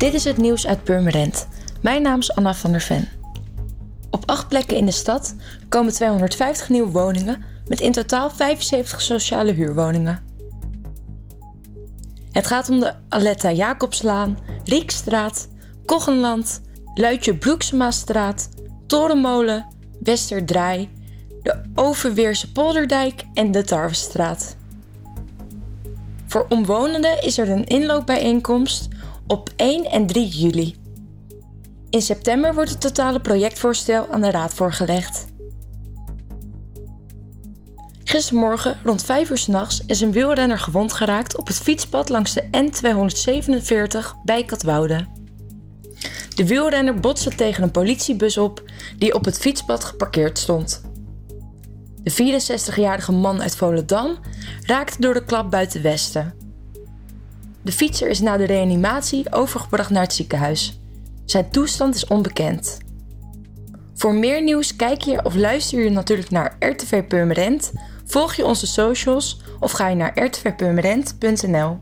Dit is het nieuws uit Purmerend. Mijn naam is Anna van der Ven. Op acht plekken in de stad komen 250 nieuwe woningen met in totaal 75 sociale huurwoningen. Het gaat om de Aletta Jacobslaan, Riekstraat, Koggenland, Luitje Broeksemaastraat, Torenmolen, Westerdraai, de Overweerse Polderdijk en de Tarwestraat. Voor omwonenden is er een inloopbijeenkomst op 1 en 3 juli. In september wordt het totale projectvoorstel aan de Raad voorgelegd. Gistermorgen rond 5 uur s'nachts is een wielrenner gewond geraakt op het fietspad langs de N247 bij Katwoude. De wielrenner botste tegen een politiebus op die op het fietspad geparkeerd stond. De 64-jarige man uit Volendam raakte door de klap buiten Westen. De fietser is na de reanimatie overgebracht naar het ziekenhuis. Zijn toestand is onbekend. Voor meer nieuws kijk je of luister je natuurlijk naar RTV Purmerend, volg je onze socials of ga je naar rtvpurmerend.nl.